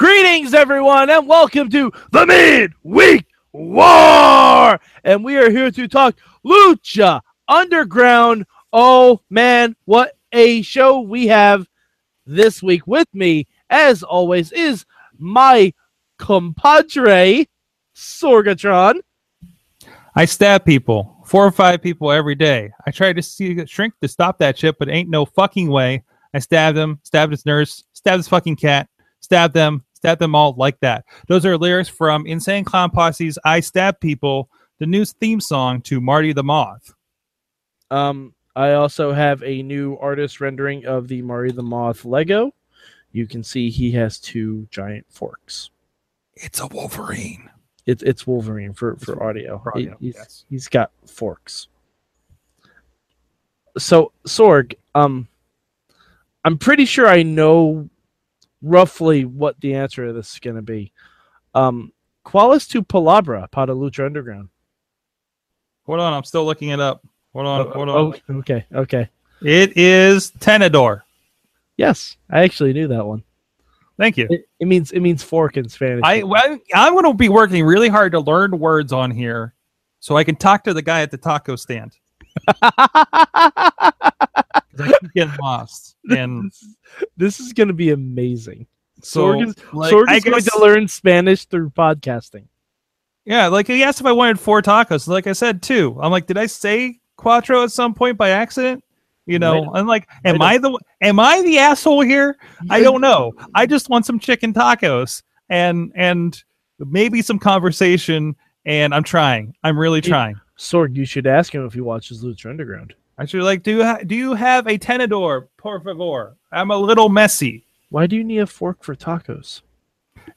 Greetings, everyone, and welcome to the Midweek War. And we are here to talk Lucha Underground. Oh, man, what a show we have this week. With me, as always, is my compadre, Sorgatron. I stab people, four or five people every day. I try to see shrink to stop that shit, but ain't no fucking way. I stabbed him, stabbed his nurse, stabbed his fucking cat, stabbed them, stabbed them all like that. Those are lyrics from Insane Clown Posse's "I Stab People," the new theme song to Marty the Moth. Um, I also have a new artist rendering of the Marty the Moth Lego. You can see he has two giant forks. It's a Wolverine. It's it's Wolverine for for audio. For audio, He- he's, yes. he's got forks. So Sorg, um, I'm pretty sure I know roughly what the answer to this is going to be. Um, Qualis to Palabra, Pada Lucha Underground. Hold on, I'm still looking it up. Hold on, hold on. Oh, okay, okay. It is Tenedor. Yes, I actually knew that one. Thank you. It, it means it means fork in Spanish. I well, I'm going to be working really hard to learn words on here, so I can talk to the guy at the taco stand. I keep getting lost, and this, this is going to be amazing. so Sorg is, like, Sorg I is going to learn Spanish through podcasting. Yeah, like he asked if I wanted four tacos. Like I said two. I'm like, did I say quattro at some point by accident? You know, Might- I'm like, am might I the am I the asshole here? I don't know. I just want some chicken tacos and and maybe some conversation. And I'm trying. I'm really trying. Sorg, you should ask him if he watches Lucha Underground. I should like, do you ha- do you have a tenedor, por favor? I'm a little messy. Why do you need a fork for tacos?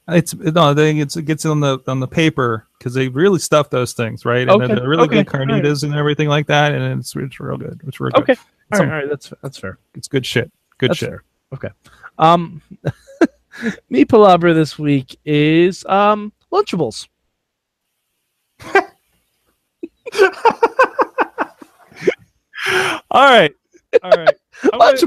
It's no, think it's it gets on the on the paper because they really stuff those things, right? And Okay, they're really okay, good carnitas and everything like that, and it's it's real good. It's real good. Okay, all right, all right, that's that's fair. It's good shit. Good That's shit. fair. Okay. Um, me palabra this week is um Lunchables. All right. All right. I'm gonna-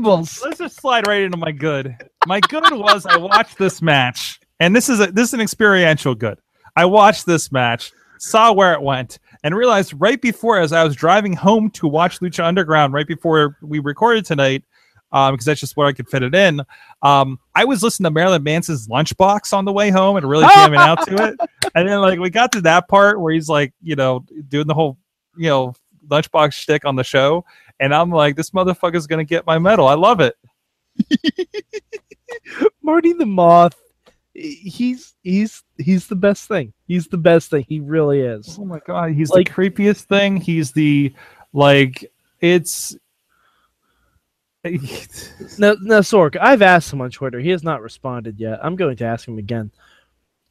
let's just slide right into my good. My good was I watched this match, and this is a this is an experiential good. I watched this match, saw where it went, and realized right before as I was driving home to watch Lucha Underground, right before we recorded tonight, um, because that's just where I could fit it in. Um, I was listening to Marilyn Manson's Lunchbox on the way home and really jamming out to it. And then like we got to that part where he's like, you know, doing the whole, you know, Lunchbox shtick on the show, and I'm like, this motherfucker's gonna get my medal. I love it. Marty the Moth. He's he's he's the best thing. He's the best thing. He really is. Oh my god, he's Like- the creepiest thing. He's the like it's Now, now, Sorg, I've asked him on Twitter. He has not responded yet. I'm going to ask him again.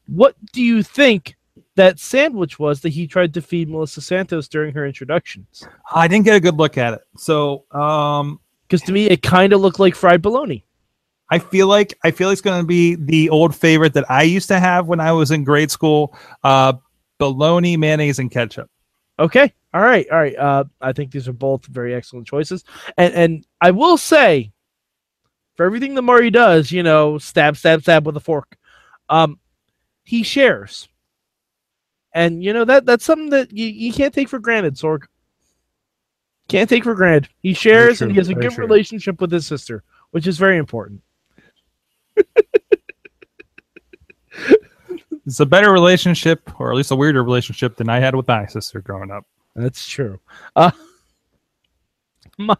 What do you think that sandwich was that he tried to feed Melissa Santos during her introductions? I didn't get a good look at it. So um Because to me, it kind of looked like fried bologna. I feel like I feel it's gonna be the old favorite that I used to have when I was in grade school. Uh bologna, mayonnaise, and ketchup. Okay, all right, all right. Uh, I think these are both very excellent choices, and and I will say, for everything that Murray does, you know, stab, stab, stab with a fork, um, he shares, and you know that that's something that you, you can't take for granted, Sorg. Can't take for granted. He shares, and he has a very good true. relationship with his sister, which is very important. It's a better relationship, or at least a weirder relationship than I had with my sister growing up. That's true. Uh, my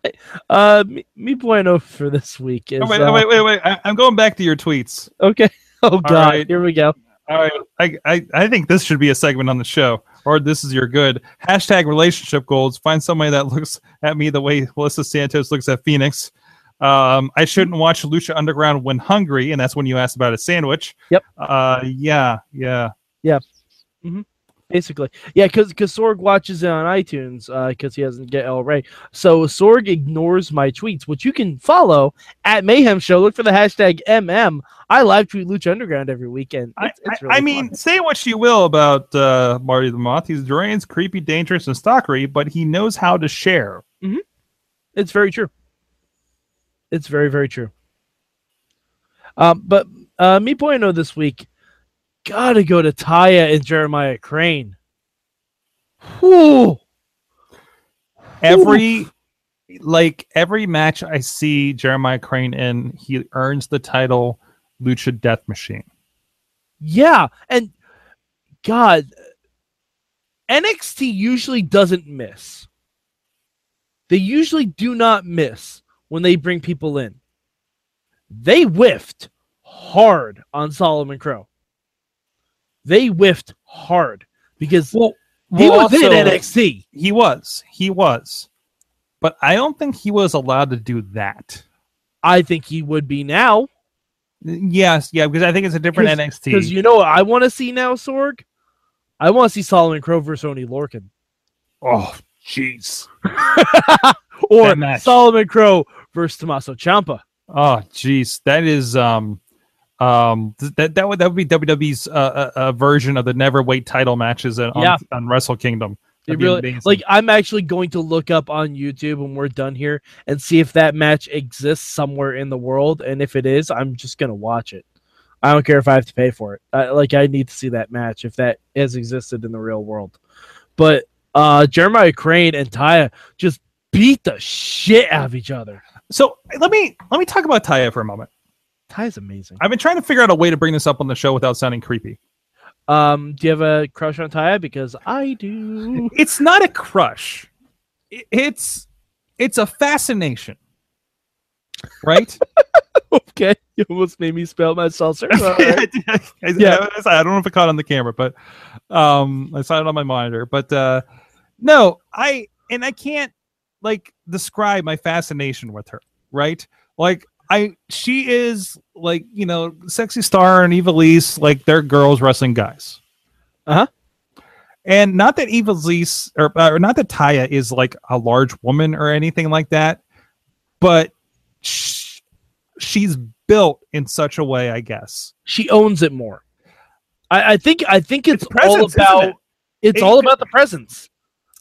uh, me, me bueno for this week is Oh, wait, uh, wait, wait, wait. I, I'm going back to your tweets. Okay. Oh God. right. Here we go. All right. I, I, I think this should be a segment on the show, or this is your good. Hashtag relationship goals. Find somebody that looks at me the way Melissa Santos looks at Fenix. Um, I shouldn't watch Lucha Underground when hungry, and that's when you asked about a sandwich. Yep. Uh, yeah, yeah. Basically, yeah, because because Sorg watches it on iTunes because he doesn't get El Rey. So Sorg ignores my tweets, which you can follow at Mayhem Show. Look for the hashtag MM. I live tweet Lucha Underground every weekend. I, It's, it's I- really I mean, fun. say what you will about uh, Marty the Moth. He's deranged, creepy, dangerous, and stalkery, but he knows how to share. it's very true. It's very very true. Um, but uh, me bueno this week. Gotta go to Taya and Jeremiah Crane. Whew. Every like every match I see Jeremiah Crane in, he earns the title Lucha Death Machine. Yeah, and God, NXT usually doesn't miss. They usually do not miss when they bring people in. They whiffed hard on Solomon Crow. They whiffed hard because Well, he well, was in NXT. He was. He was. But I don't think he was allowed to do that. I think he would be now Yes, yeah, because I think it's a different NXT. because you know what I want to see now, Sorg. I want to see Solomon Crow versus Oni Lorcan, oh, jeez. or Solomon Crow versus Tommaso Ciampa. Oh, jeez. That is um um that that would that would be WWE's uh, uh, uh, version of the never wait title matches on, Yeah. on Wrestle Kingdom. It That'd really amazing. like I'm actually going to look up on YouTube when we're done here and see if that match exists somewhere in the world, and if it is, I'm just gonna watch it. I don't care if I have to pay for it. I, like I need to see that match if that has existed in the real world. But uh Jeremiah Crane and Taya just beat the shit out of each other. So let me let me talk about Taya for a moment. Taya's amazing. I've been trying to figure out a way to bring this up on the show without sounding creepy. Um, do you have a crush on Ty? Because I do. It's not a crush. It's it's a fascination. Right? okay, you almost made me spell my seltzer. Right. I, Yeah. I, I don't know if it caught on the camera, but um, I saw it on my monitor. But uh, no, I and I can't like describe my fascination with her. Right? Like I, she is like you know, sexy star and Ivelisse, like they're girls wrestling guys. Uh-huh. And not that Ivelisse or, or not that Taya is like a large woman or anything like that, but sh- she's built in such a way, I guess. she owns it more. I, I think I think it's, It's presence, all about it? it's It- all about the presence.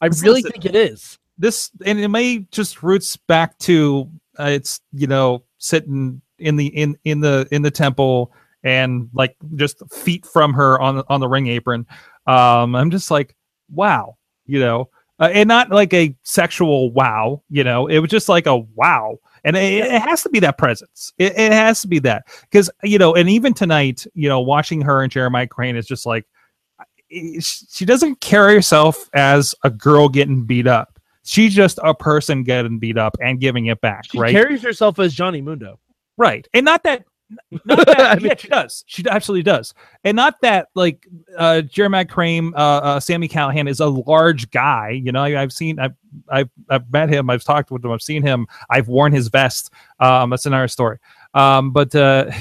I really listen- think it is. this and it may just roots back to uh, it's you know sitting in the in in the in the temple and like just feet from her on on the ring apron. Um i'm just like wow you know? Uh, and not like a sexual wow you know? It was just like a wow. And it, it has to be that presence. It, it has to be that. Because you know and even tonight you know watching her and jeremiah crane is just like she doesn't carry herself as a girl getting beat up she's just a person getting beat up and giving it back She right? carries herself as Johnny Mundo. right. And not that not that I mean- yeah, she does. She absolutely does. And not that like uh jeremiah crane uh, uh Sami Callihan is a large guy you know? I, i've seen I've, I've i've met him i've talked with him i've seen him i've worn his vest um that's another story. Um but uh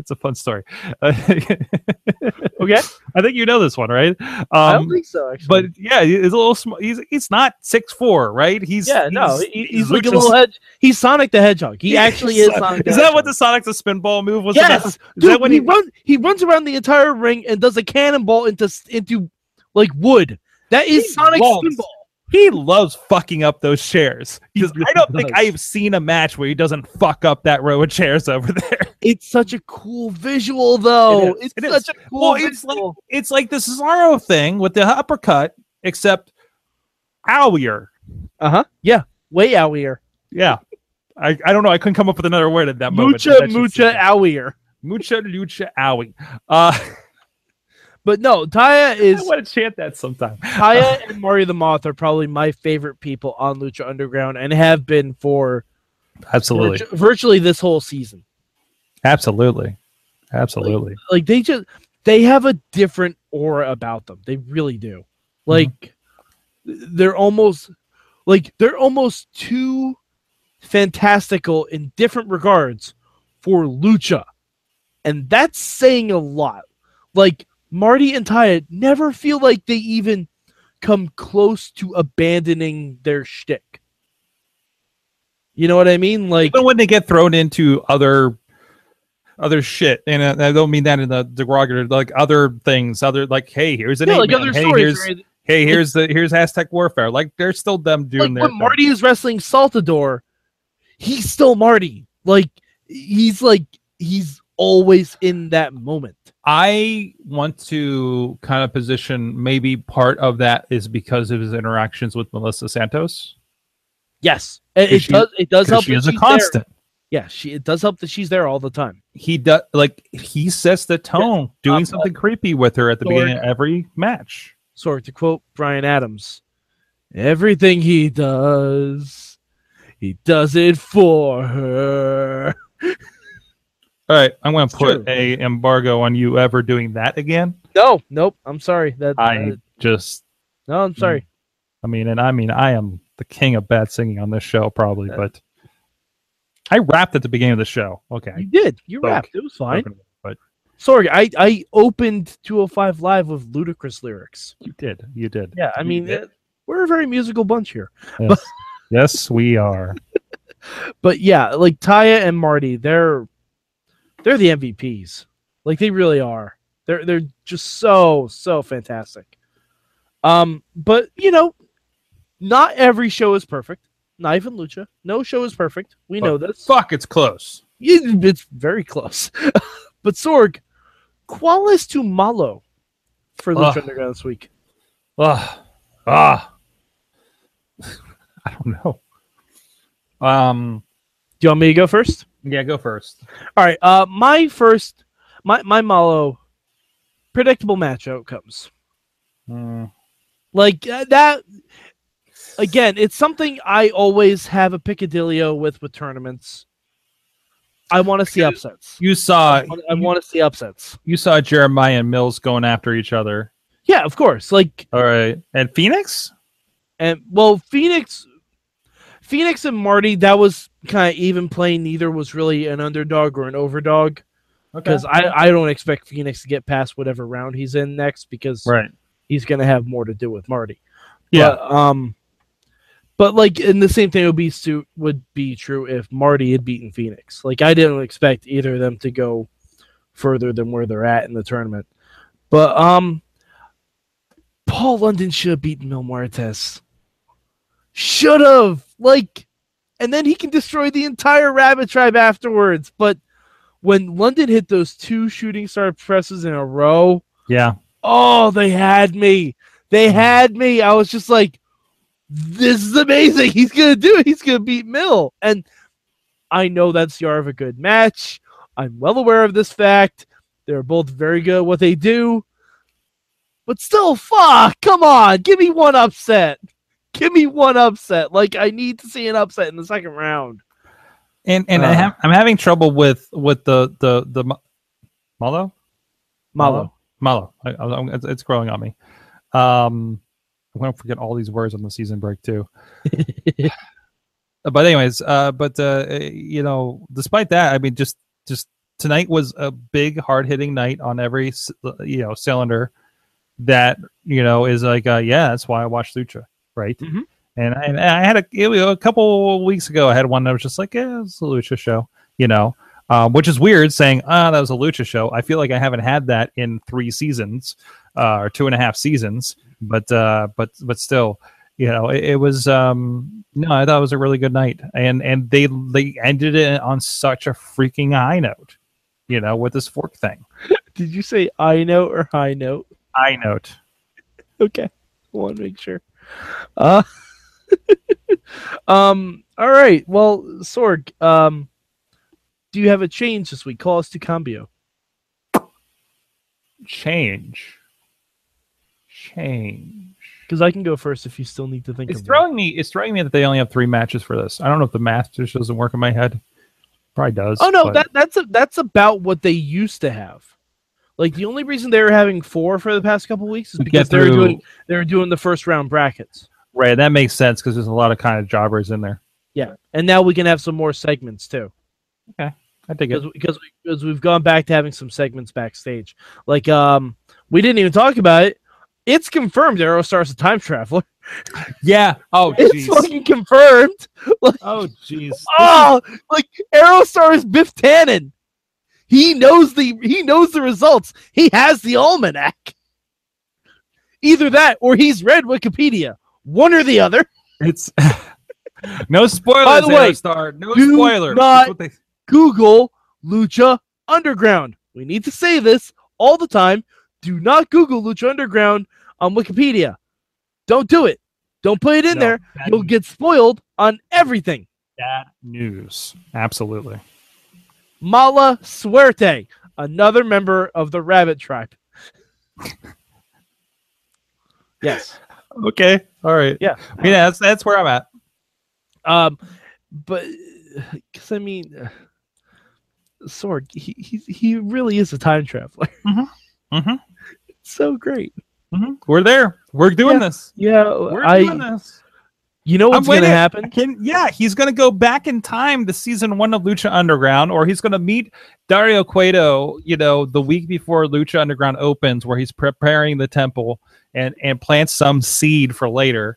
it's a fun story Okay, i think you know this one right I um don't think so. Actually, but yeah, he's a little small. He's he's not six four, right? He's yeah, no, he's, he- he's, like a little hedge. He's Sonic the Hedgehog. He actually is. Sonic the Is that what the Sonic the Spinball move was? Yes, about? Is dude. that when he, he? runs. He runs around the entire ring and does a cannonball into into like wood. That is Sonic Spinball. He loves fucking up those chairs because I don't think. I've seen a match where he doesn't fuck up that row of chairs over there. It's such a cool visual, though. It is, It's it is. such a cool Well, it's like it's like the Cesaro thing with the uppercut, except owier. uh huh. Yeah, way out here. Yeah. I, I don't know. I couldn't come up with another word at that moment. Mucha, That just- mucha out here. mucha lucha owie. Uh, But no, Taya is. I want to chant that sometime. Taya and Marty the Moth are probably my favorite people on Lucha Underground and have been for Absolutely. virtu- virtually this whole season. Absolutely. Absolutely. Like they just they have a different aura about them. They really do. Mm-hmm. Like they're almost like they're almost too fantastical in different regards for Lucha. And that's saying a lot. Like Marty and Taya never feel like they even come close to abandoning their shtick. You know what I mean? Like Even when they get thrown into other other shit, and uh, I don't mean that in the derogatory, like other things, other like, hey, here's an yeah, like other hey, stories. here's hey, here's the here's hashtag warfare. Like they're still them doing like their when thing. Marty is wrestling Saltador, he's still Marty. Like he's like he's always in that moment. I want to kind of position maybe part of that is because of his interactions with Melissa Santos. Yes, it, it she- does. It does help. She is a she's there. constant. Yeah, she. It does help that she's there all the time. He does like he sets the tone, doing Um, something creepy with her at the beginning of every match. Sorry to quote Bryan Adams, everything he does, he does it for her. All right, I'm going to put true. a embargo on you ever doing that again. No, nope. I'm sorry. That. I uh, just, no, I'm sorry. I mean, and I mean, I am the king of bad singing on this show, probably, Uh, but I rapped at the beginning of the show. Okay, You did. You Spoke. rapped. It was fine. but Sorry, I I opened 205 live with ludicrous lyrics. you did, you did. Yeah, I You mean, did. uh, we're a very musical bunch here. Yes, yes, we are. But yeah, like Taya and Marty, they're they're the MVPs. Like they really are. They're they're just so so fantastic. Um, but you know, not every show is perfect. Not even Lucha. No show is perfect. We know this. Fuck, it's close. It- It's very close. but Sorg, qualis to malo for Lucha Ugh. Underground this week. Ah, ah. I don't know. Um, Do you want me to go first? Yeah, go first. All right. Uh, my first, my my malo, predictable match outcomes. Mm, Like uh, that. Again, it's something I always have a picadillo with with tournaments. I want to see upsets. you saw, I want to see upsets. you saw Jeremiah and Mills going after each other. Yeah, of course. Like All right, and Fenix. and well, Fenix, Fenix and Marty. That was kind of even playing. Neither was really an underdog or an overdog because I I don't expect Fenix to get past whatever round he's in next because right, he's going to have more to do with Marty. yeah, But, um, but like, and the same thing would be su- would be true if Marty had beaten Fenix. Like, I didn't expect either of them to go further than where they're at in the tournament. But um, Paul London should have beaten Mil Muertes. Should have like, and then he can destroy the entire Rabbit Tribe afterwards. But when London hit those two shooting star presses in a row, yeah. Oh, they had me. They mm-hmm. had me. I was just like, this is amazing. He's gonna do it. He's gonna beat Mil. And I know that's the art of a good match. I'm well aware of this fact. They're both very good at what they do. But still, fuck, come on, give me one upset. Give me one upset. Like I need to see an upset in the second round. And and I Uh. have, I'm having trouble with with the the the Mo- Malo Malo. Malo. I, I, I'm- it's, it's growing on me. Um, I'm gonna forget all these words on the season break too. but anyways, uh, but uh, you know, despite that, I mean, just just tonight was a big, hard hitting night on every you know cylinder. That you know is like, uh, yeah, that's why I watch Lucha, right? Mhm. And, I, and I had a know, a couple weeks ago, I had one that was just like, yeah, it's a Lucha show, you know. Um, which is weird saying, ah, that was a lucha show. I feel like I haven't had that in three seasons, uh, or two and a half seasons, but, uh, but, but still, you know, it, it was, um, no, I thought it was a really good night and, and they, they ended it on such a freaking high note, you know, with this fork thing. Did you say I note or high note? High note. Okay. I want to make sure. Uh um all right. Well, Sorg, um do you have a change this week? Call us to Cambio. Change. Change. Because I can go first if you still need to think It's throwing me. It's throwing me that they only have three matches for this. I don't know if the math just doesn't work in my head. Probably does. Oh no, but- that that's a, that's about what they used to have. Like the only reason they were having four for the past couple weeks is To because they were doing they were doing the first round brackets. right. That makes sense because there's a lot of kind of jobbers in there. Yeah, and now we can have some more segments too. Okay, I think because because because we've gone back to having some segments backstage. Like um, we didn't even talk about it. It's confirmed Aerostar's a time traveler. Yeah. Oh, It's fucking confirmed. Oh, jeez. Oh, like Aerostar is Biff Tannen. He knows the he knows the results. He has the almanac. Either that or he's read Wikipedia. One or the other. It's no spoilers. By the way, Aerostar. No do spoilers. not- they- Google Lucha Underground. We need to say this all the time. Do not Google Lucha Underground on Wikipedia. Don't do it. Don't put it in No, there. You'll news. get spoiled on everything. bad news. Absolutely. Mala Suerte, another member of the Rabbit Tribe. yes. Okay. All right. Yeah. Yeah, that's that's where I'm at. Um, but because I mean, uh, Sorg, he he he really is a time traveler. Mm-hmm. It's so great. Mm-hmm. We're there. We're doing Yeah. this. Yeah, We're I. doing this. You know what's gonna happen? Can, yeah, he's going to go back in time to season one of Lucha Underground, or he's going to meet Dario Cueto, you know, the week before Lucha Underground opens, where he's preparing the temple and and plants some seed for later,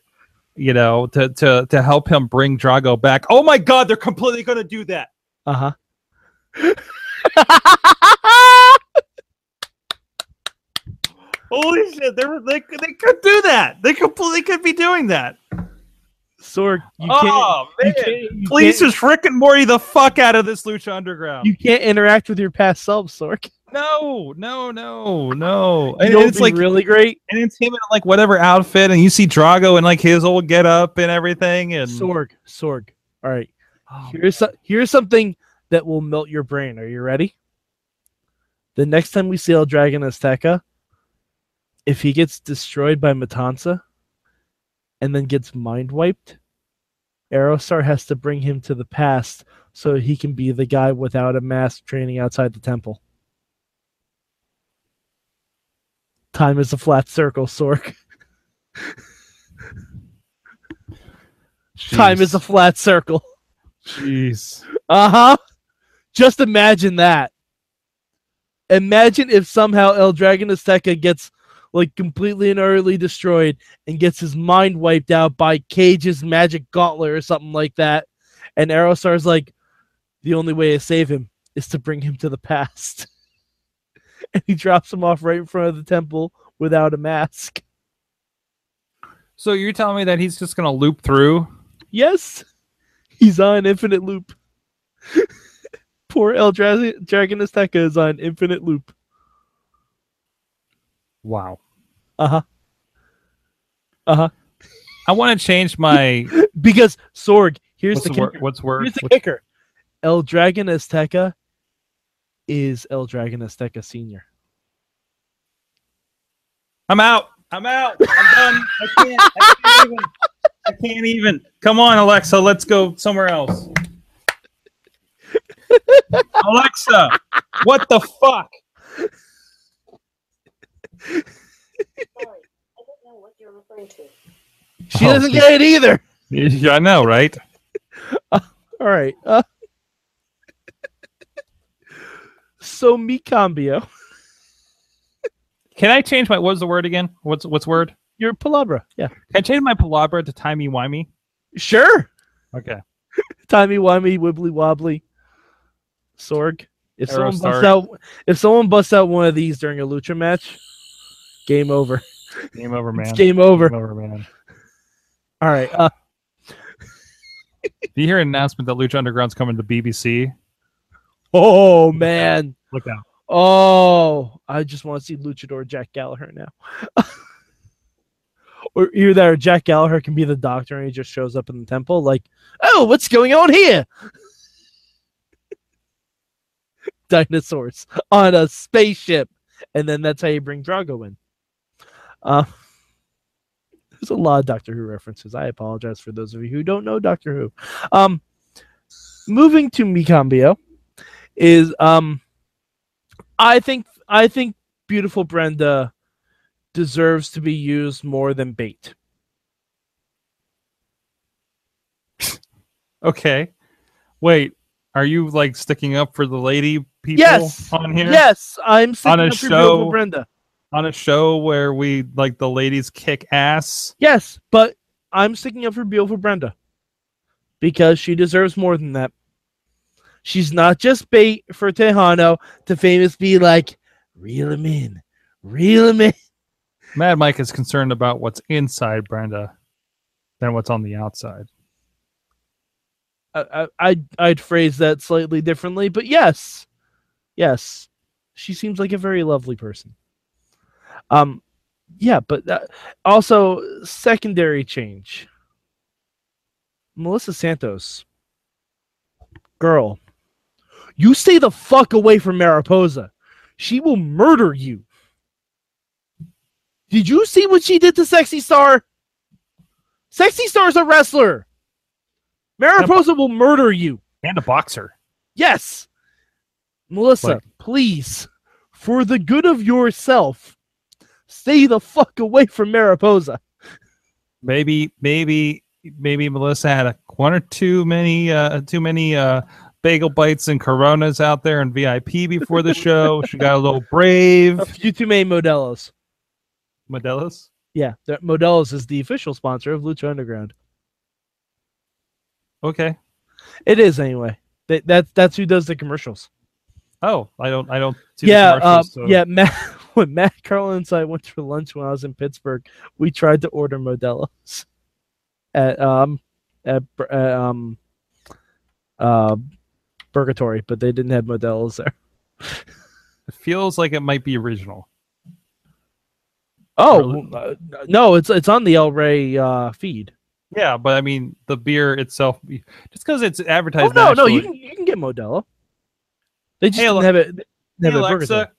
you know, to to to help him bring Drago back. Oh my God, they're completely going to do that. Uh huh. Holy shit, they were, they could- they could do that. They completely could be doing that. Sorg, you oh can't. man, You can't, you please can't, just Rick and Morty the fuck out of this Lucha Underground. you can't interact with your past self, Sorg. No, no, no, no. And it's like, really great. and it's him in like whatever outfit, and you see Drago in like his old get up and everything. And Sorg, Sorg. All right. Oh, Here's so, here's something that will melt your brain. Are you ready? The next time we see El Dragon Azteca, if he gets destroyed by Matanza and then gets mind wiped, Aerostar has to bring him to the past so he can be the guy without a mask training outside the temple. Time is a flat circle, Sorg. Time is a flat circle. jeez. Uh huh. Just imagine that. Imagine if somehow El Dragon Azteca gets like completely and utterly destroyed and gets his mind wiped out by Cage's magic gauntlet or something like that. And Aerostar's like, the only way to save him is to bring him to the past. and he drops him off right in front of the temple without a mask. So you're telling me that he's just gonna loop through? Yes, he's on infinite loop. Poor El Dra- Dragon Azteca is on infinite loop. Wow. Uh huh. Uh huh. I want to change my Because Sorg, here's what's the word? kicker. What's word? Here's the What's- kicker. El Dragon Azteca is El Dragon Azteca Senior. I'm out. I'm out. I'm done. I can't. I can't even. I can't even. Come on, Alexa. Let's go somewhere else. Alexa, what the fuck? Sorry, I don't know what you're referring to. She Oh, doesn't get it either. Yeah, I know, right? All right. Uh, so Mikambio, Can I change my? What's the word again? What's what's word? your palabra. Yeah. Can I change my palabra to timey wimey? Sure. Okay. Timey wimey wibbly wobbly. Sorg. If someone busts out if someone busts out one of these during a lucha match, game over. Game over, man. It's game over. Game over, man. All right. Uh, Do you hear an announcement that Lucha Underground's coming to BBC? oh man. Look out. Oh, I just want to see Luchador Jack Gallagher now. or either that or Jack Gallagher can be the doctor and he just shows up in the temple like, oh, what's going on here? Dinosaurs on a spaceship. And then that's how you bring Drago in. Uh, there's a lot of Doctor Who references. I apologize for those of you who don't know Doctor Who. Um, moving to Mikambio is um I think I think beautiful Brenda deserves to be used more than bait. Okay. Wait. Are you like sticking up for the lady people Yes. on here? Yes, I'm sticking On a up for beautiful Brenda. On a show where we like the ladies kick ass. Yes, but I'm sticking up for beautiful Brenda because she deserves more than that. She's not just bait for Tejano to famous be like, reel him in, reel him in. Mad Mike is concerned about what's inside Brenda than what's on the outside. I, I, I'd, I'd phrase that slightly differently, but yes, Yes, she seems like a very lovely person. Um, yeah, but uh, also secondary change. Melissa Santos, girl, you stay the fuck away from Mariposa. She will murder you. Did you see what she did to Sexy Star? Sexy Star's a wrestler. Mariposa will murder you. And a boxer. Yes. Melissa, Like- please, for the good of yourself, stay the fuck away from Mariposa. Maybe, maybe, maybe Melissa had a one or too many, uh, too many uh, bagel bites and Coronas out there in VIP before the show. she got a little brave. A few too many Modelos. Modelo's. Yeah, Modelo's is the official sponsor of Lucha Underground. Okay. It is anyway. That, that's that's who does the commercials. Oh, I don't, I don't. See yeah, the uh, so- yeah. Matt, when Matt Carlin and I went for lunch when I was in Pittsburgh, we tried to order Modelo's at um at, um uh Purgatory, but they didn't have Modelo's there. It feels like it might be original. Oh uh, no, it's it's on the El Rey uh, feed. Yeah, but I mean, the beer itself, just because it's Oh advertised. no, no, you can you can get Modelo. They just Hey, didn't have it. Hey, Have Alexa.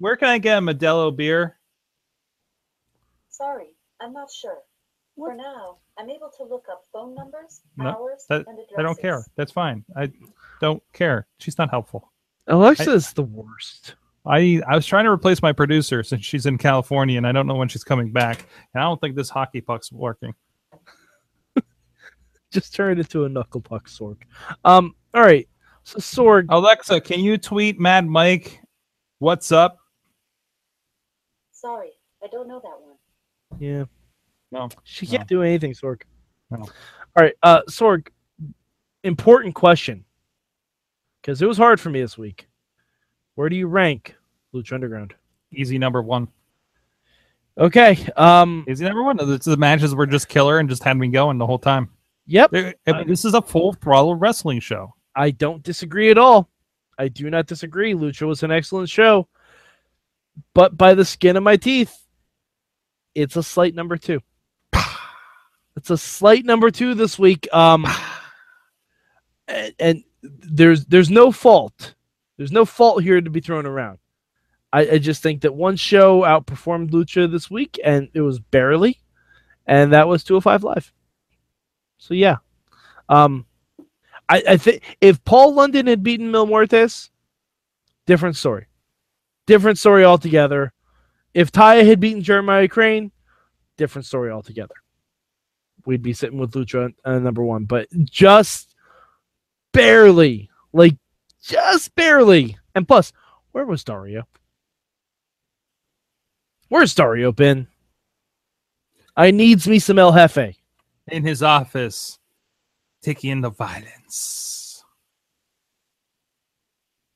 Where can I get a Modelo beer? Sorry, I'm not sure. For now, I'm able to look up phone numbers, No, hours, that- and addresses. I don't care. That's fine. I don't care. She's not helpful. Alexa is the worst. I I was trying to replace my producer since she's in California and I don't know when she's coming back. And I don't think this hockey puck's working. Just turn it into a knuckle puck Sorg. Um. All right. So Sorg. Alexa, can you tweet Mad Mike? What's up? Sorry, I don't know that one. Yeah. No, She no. can't do anything, Sorg. No. All right. Uh, Sorg. Important question. Because it was hard for me this week. Where do you rank Lucha Underground? Easy number one. Okay. Um. Easy number one. The, the matches were just killer and just had me going the whole time. Yep. I mean, this is a full throttle wrestling show. I don't disagree at all. I do not disagree. Lucha was an excellent show. But by the skin of my teeth, it's a slight number two. It's a slight number two this week. Um and, and there's there's no fault. There's no fault here to be thrown around. I, I just think that one show outperformed Lucha this week, and it was barely, and that was 205 Live. So yeah. Um I, I think if Paul London had beaten Mil Muertes, different story. Different story altogether. If Taya had beaten Jeremiah Crane, different story altogether. We'd be sitting with Lucha uh, number one, but just barely, like just barely. And plus, where was Dario? Where's Dario been? I needs me some El Jefe. In his office, taking in the violence.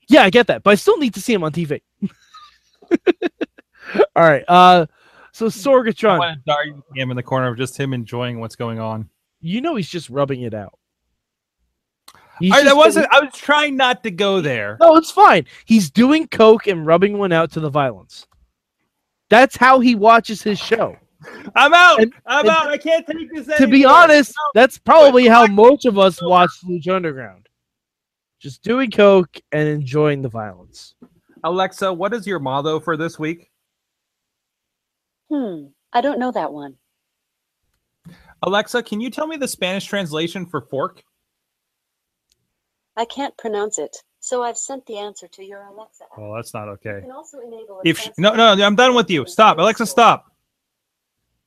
Yeah, I get that, but I still need to see him on TV. All right. Uh so Sorgatron, him in the corner of just him enjoying what's going on. you know he's just rubbing it out. He's I, that wasn't. I was trying not to go there. No, it's fine. He's doing coke and rubbing one out to the violence. That's how he watches his show. I'm out. And- I'm and out. I can't take this To be honest, that's probably how most of us watch Lucha Underground. Just doing coke and enjoying the violence. Alexa, what is your motto for this week? Hmm, I don't know that one. Alexa, can you tell me the Spanish translation for fork? I can't pronounce it, so I've sent the answer to your Alexa app. Oh, that's not You okay. can also enable a If she, no, no, I'm done with you. Stop, Alexa. Stop.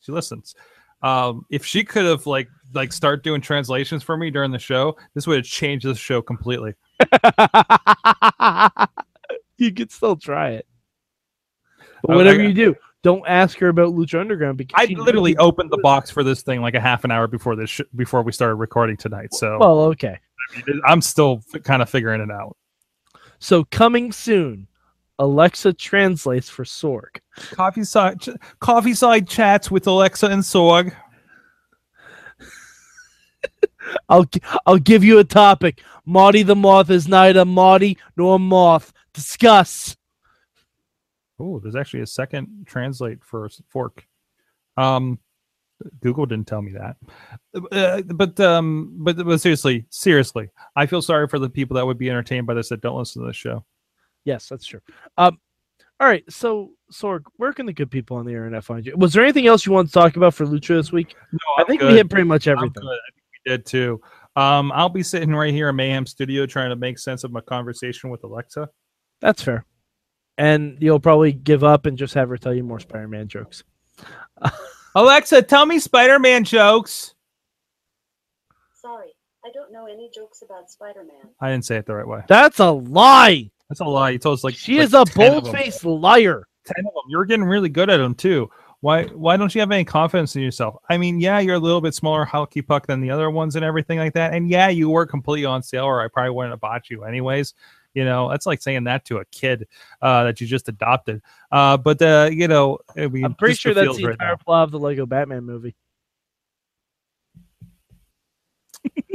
She listens. Um, if she could have like like start doing translations for me during the show, this would have changed the show completely. you could still try it. But whatever you do, don't ask her about Lucha Underground because I literally opened the box for this thing like a half an hour before this sh- before we started recording tonight. So Well, okay. I'm still f- kind of figuring it out. So coming soon, Alexa translates for Sorg. Coffee side ch- coffee side chats with Alexa and Sorg. I'll I'll give you a topic. Marty the moth is neither Marty nor moth Discuss. Oh, there's actually a second translate for fork. Um, Google didn't tell me that. Uh, but um, but but seriously, seriously, I feel sorry for the people that would be entertained by this that don't listen to this show. Yes, that's true. Um, all right. So, Sorg, where can the good people on the internet find you? Was there anything else you want to talk about for Lucha this week? No, I I'm think good. we hit pretty much everything. I think we did too. Um, I'll be sitting right here in Mayhem Studio trying to make sense of my conversation with Alexa. That's fair. And you'll probably give up and just have her tell you more Spider-Man jokes. Alexa, tell me Spider-Man jokes. Sorry, I don't know any jokes about Spider-Man. I didn't say it the right way. That's a lie. That's a lie. You told us like She like is a 10 bold-faced liar. ten of them. You're getting really good at them too. Why? Why don't you have any confidence in yourself? I mean, yeah, you're a little bit smaller hockey puck than the other ones and everything like that. And yeah, you were completely on sale, or I probably wouldn't have bought you anyways. You know, that's like saying that to a kid uh, that you just adopted. Uh, but uh, you know, I mean, I'm pretty sure that's the right entire now. plot of the Lego Batman movie.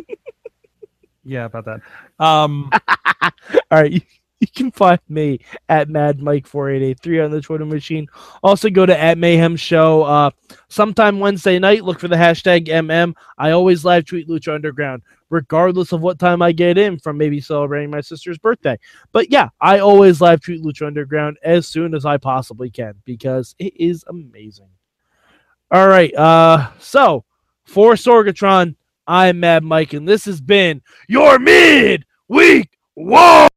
Yeah, about that. Um, All right, you, you can find me at Mad Mike four eight eight three on the Twitter machine. Also, go to at Mayhem Show. Uh, sometime Wednesday night. Look for the hashtag MM. I always live tweet Lucha Underground, regardless of what time I get in from. Maybe celebrating my sister's birthday. But yeah, I always live tweet Lucha Underground as soon as I possibly can because it is amazing. All right. Uh, so for Sorgatron, I'm Mad Mike, and this has been your mid week. Whoa.